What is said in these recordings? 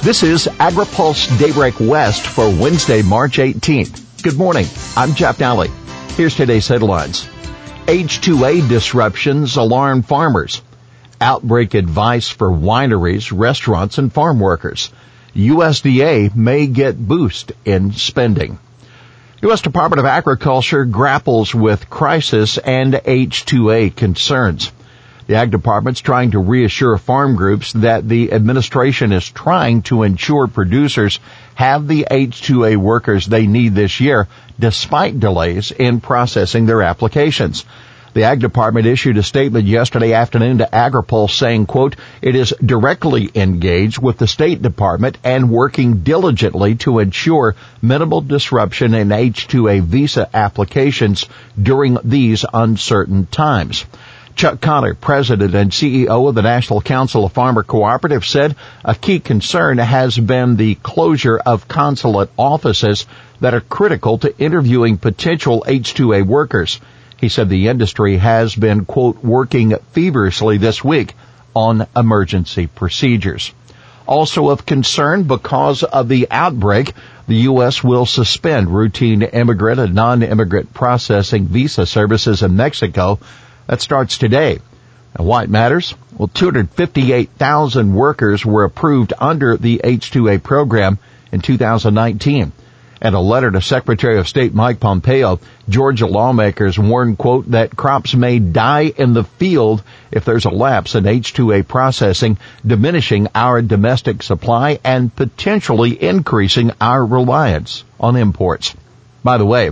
This is AgriPulse Daybreak West for Wednesday, March 18th. Good morning. I'm Jeff Daly. Here's today's headlines. H2A disruptions alarm farmers. Outbreak advice for wineries, restaurants, and farm workers. USDA may get boost in spending. U.S. Department of Agriculture grapples with crisis and H2A concerns. The Ag Department's trying to reassure farm groups that the administration is trying to ensure producers have the H2A workers they need this year despite delays in processing their applications. The Ag Department issued a statement yesterday afternoon to AgriPulse saying, quote, it is directly engaged with the State Department and working diligently to ensure minimal disruption in H-2A visa applications during these uncertain times. Chuck Conner, president and CEO of the National Council of Farmer Cooperatives, said a key concern has been the closure of consulate offices that are critical to interviewing potential H-2A workers. He said the industry has been, quote, working feverishly this week on emergency procedures. Also of concern because of the outbreak, the U.S. will suspend routine immigrant and non-immigrant processing visa services in Mexico. That starts today. And why it matters? Well, 258,000 workers were approved under the H-2A program in 2019. In a letter to Secretary of State Mike Pompeo, Georgia lawmakers warn, quote, that crops may die in the field if there's a lapse in H2A processing, diminishing our domestic supply and potentially increasing our reliance on imports. By the way,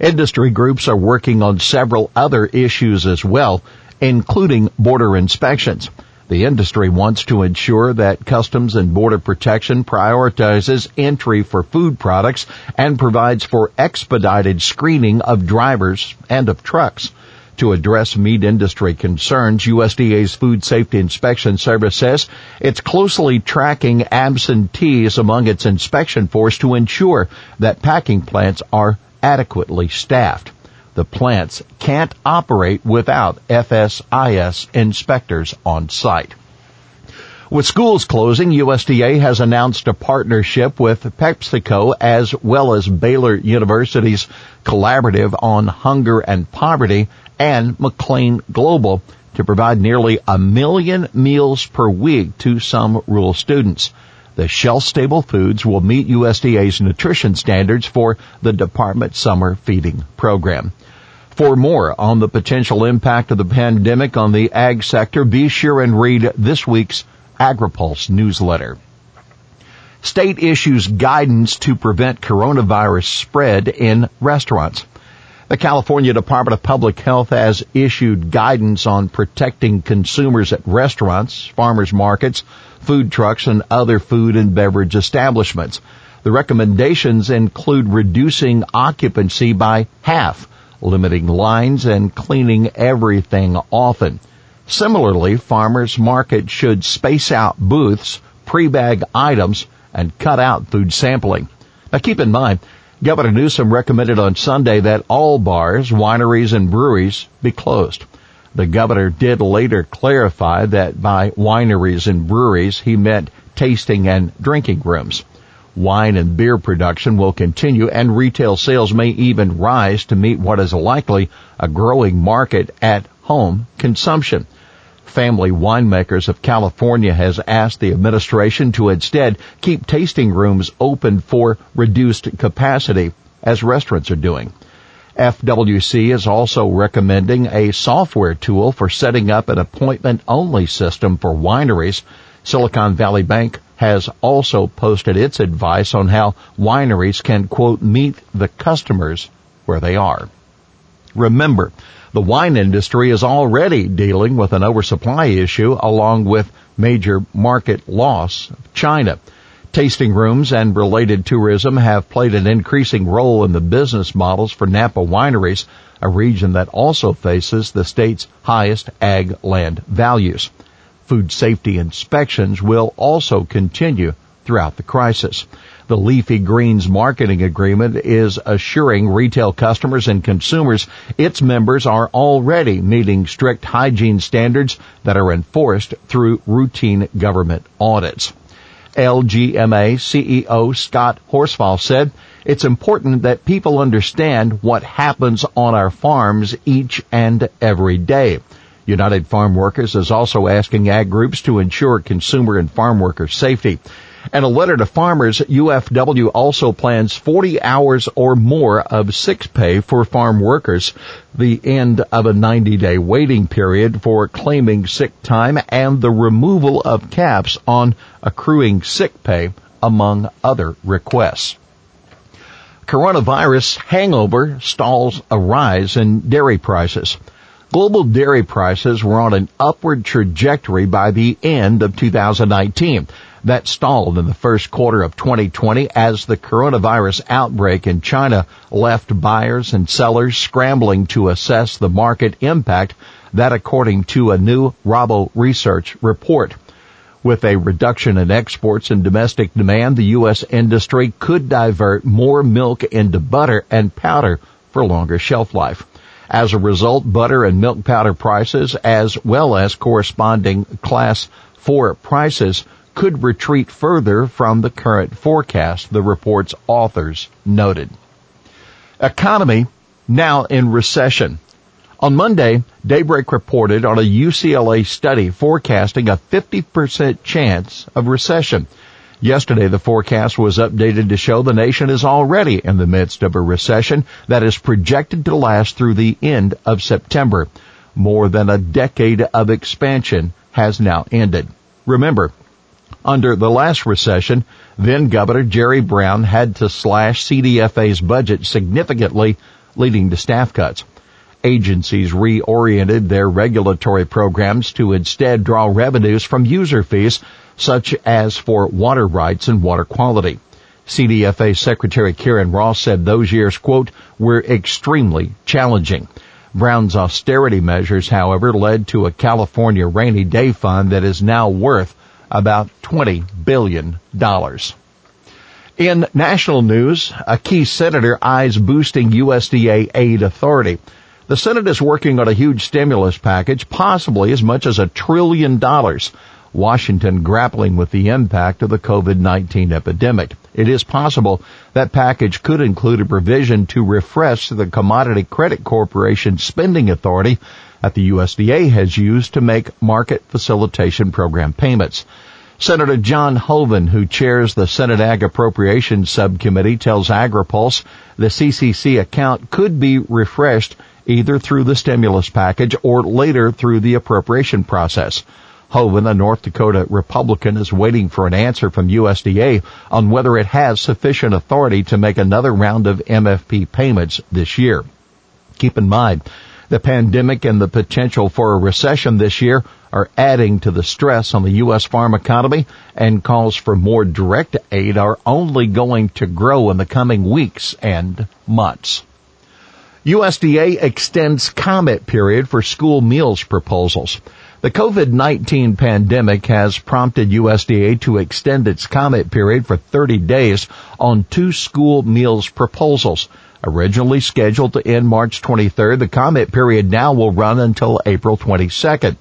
industry groups are working on several other issues as well, including border inspections. The industry wants to ensure that Customs and Border Protection prioritizes entry for food products and provides for expedited screening of drivers and of trucks. To address meat industry concerns, USDA's Food Safety Inspection Service says it's closely tracking absentees among its inspection force to ensure that packing plants are adequately staffed. The plants can't operate without FSIS inspectors on site. With schools closing, USDA has announced a partnership with PepsiCo as well as Baylor University's Collaborative on Hunger and Poverty and McLane Global to provide nearly a million meals per week to some rural students. The shelf-stable foods will meet USDA's nutrition standards for the department summer feeding program. For more on the potential impact of the pandemic on the ag sector, be sure and read this week's AgriPulse newsletter. State issues guidance to prevent coronavirus spread in restaurants. The California Department of Public Health has issued guidance on protecting consumers at restaurants, farmers markets, food trucks, and other food and beverage establishments. The recommendations include reducing occupancy by half limiting lines and cleaning everything often. Similarly, farmers market should space out booths, pre-bag items, and cut out food sampling. Now keep in mind, Governor Newsom recommended on Sunday that all bars, wineries, and breweries be closed. The governor did later clarify that by wineries and breweries he meant tasting and drinking rooms. Wine and beer production will continue and retail sales may even rise to meet what is likely a growing market at home consumption. Family Winemakers of California has asked the administration to instead keep tasting rooms open for reduced capacity as restaurants are doing. FWC is also recommending a software tool for setting up an appointment only system for wineries. Silicon Valley Bank has also posted its advice on how wineries can quote meet the customers where they are. Remember, the wine industry is already dealing with an oversupply issue along with major market loss of China. Tasting rooms and related tourism have played an increasing role in the business models for Napa wineries, a region that also faces the state's highest ag land values. Food safety inspections will also continue throughout the crisis. The Leafy Greens marketing agreement is assuring retail customers and consumers its members are already meeting strict hygiene standards that are enforced through routine government audits. LGMA CEO Scott Horsfall said, it's important that people understand what happens on our farms each and every day. United Farm Workers is also asking ag groups to ensure consumer and farm worker safety. And a letter to farmers, UFW also plans 40 hours or more of sick pay for farm workers, the end of a 90 day waiting period for claiming sick time and the removal of caps on accruing sick pay, among other requests. Coronavirus hangover stalls a rise in dairy prices. Global dairy prices were on an upward trajectory by the end of 2019. That stalled in the first quarter of 2020 as the coronavirus outbreak in China left buyers and sellers scrambling to assess the market impact, that according to a new Rabo Research report. With a reduction in exports and domestic demand, the U.S. industry could divert more milk into butter and powder for longer shelf life. As a result, butter and milk powder prices as well as corresponding class 4 prices could retreat further from the current forecast, the report's authors noted. Economy now in recession. On Monday, Daybreak reported on a UCLA study forecasting a 50% chance of recession. Yesterday, the forecast was updated to show the nation is already in the midst of a recession that is projected to last through the end of September. More than a decade of expansion has now ended. Remember, under the last recession, then Governor Jerry Brown had to slash CDFA's budget significantly, leading to staff cuts. Agencies reoriented their regulatory programs to instead draw revenues from user fees such as for water rights and water quality. CDFA Secretary Karen Ross said those years, quote, were extremely challenging. Brown's austerity measures, however, led to a California rainy day fund that is now worth about $20 billion. In national news, a key senator eyes boosting USDA aid authority. The Senate is working on a huge stimulus package, possibly as much as a trillion dollars. Washington grappling with the impact of the COVID-19 epidemic. It is possible that package could include a provision to refresh the Commodity Credit Corporation spending authority that the USDA has used to make market facilitation program payments. Senator John Hoeven, who chairs the Senate Ag Appropriations Subcommittee, tells AgriPulse the CCC account could be refreshed either through the stimulus package or later through the appropriation process. Hoeven, a North Dakota Republican, is waiting for an answer from USDA on whether it has sufficient authority to make another round of MFP payments this year. Keep in mind, the pandemic and the potential for a recession this year are adding to the stress on the U.S. farm economy and calls for more direct aid are only going to grow in the coming weeks and months. USDA extends comment period for school meals proposals. The COVID-19 pandemic has prompted USDA to extend its comment period for 30 days on two school meals proposals. Originally scheduled to end March 23rd, the comment period now will run until April 22nd.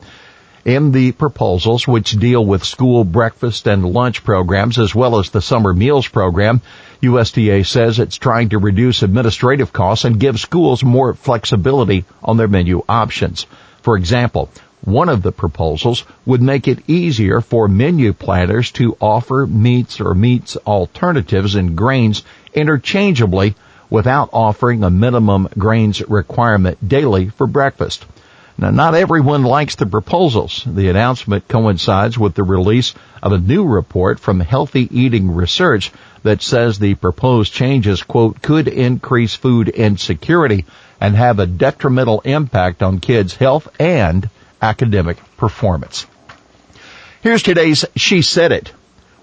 In the proposals, which deal with school breakfast and lunch programs as well as the summer meals program, USDA says it's trying to reduce administrative costs and give schools more flexibility on their menu options. For example, one of the proposals would make it easier for menu planners to offer meats or meats alternatives and grains interchangeably without offering a minimum grains requirement daily for breakfast. Now, not everyone likes the proposals. The announcement coincides with the release of a new report from Healthy Eating Research that says the proposed changes, quote, could increase food insecurity and have a detrimental impact on kids' health and academic performance. Here's today's She Said It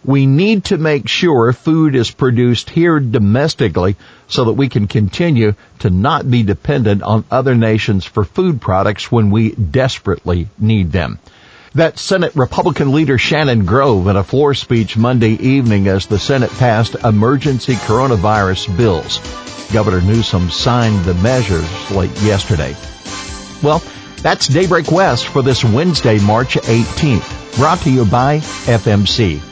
we need to make sure food is produced here domestically so that we can continue to not be dependent on other nations for food products when we desperately need them. That Senate Republican leader Shannon Grove in a floor speech Monday evening as the Senate passed emergency coronavirus bills. Governor Newsom signed the measures late yesterday. Well, that's Daybreak West for this Wednesday, March 18th. Brought to you by FMC.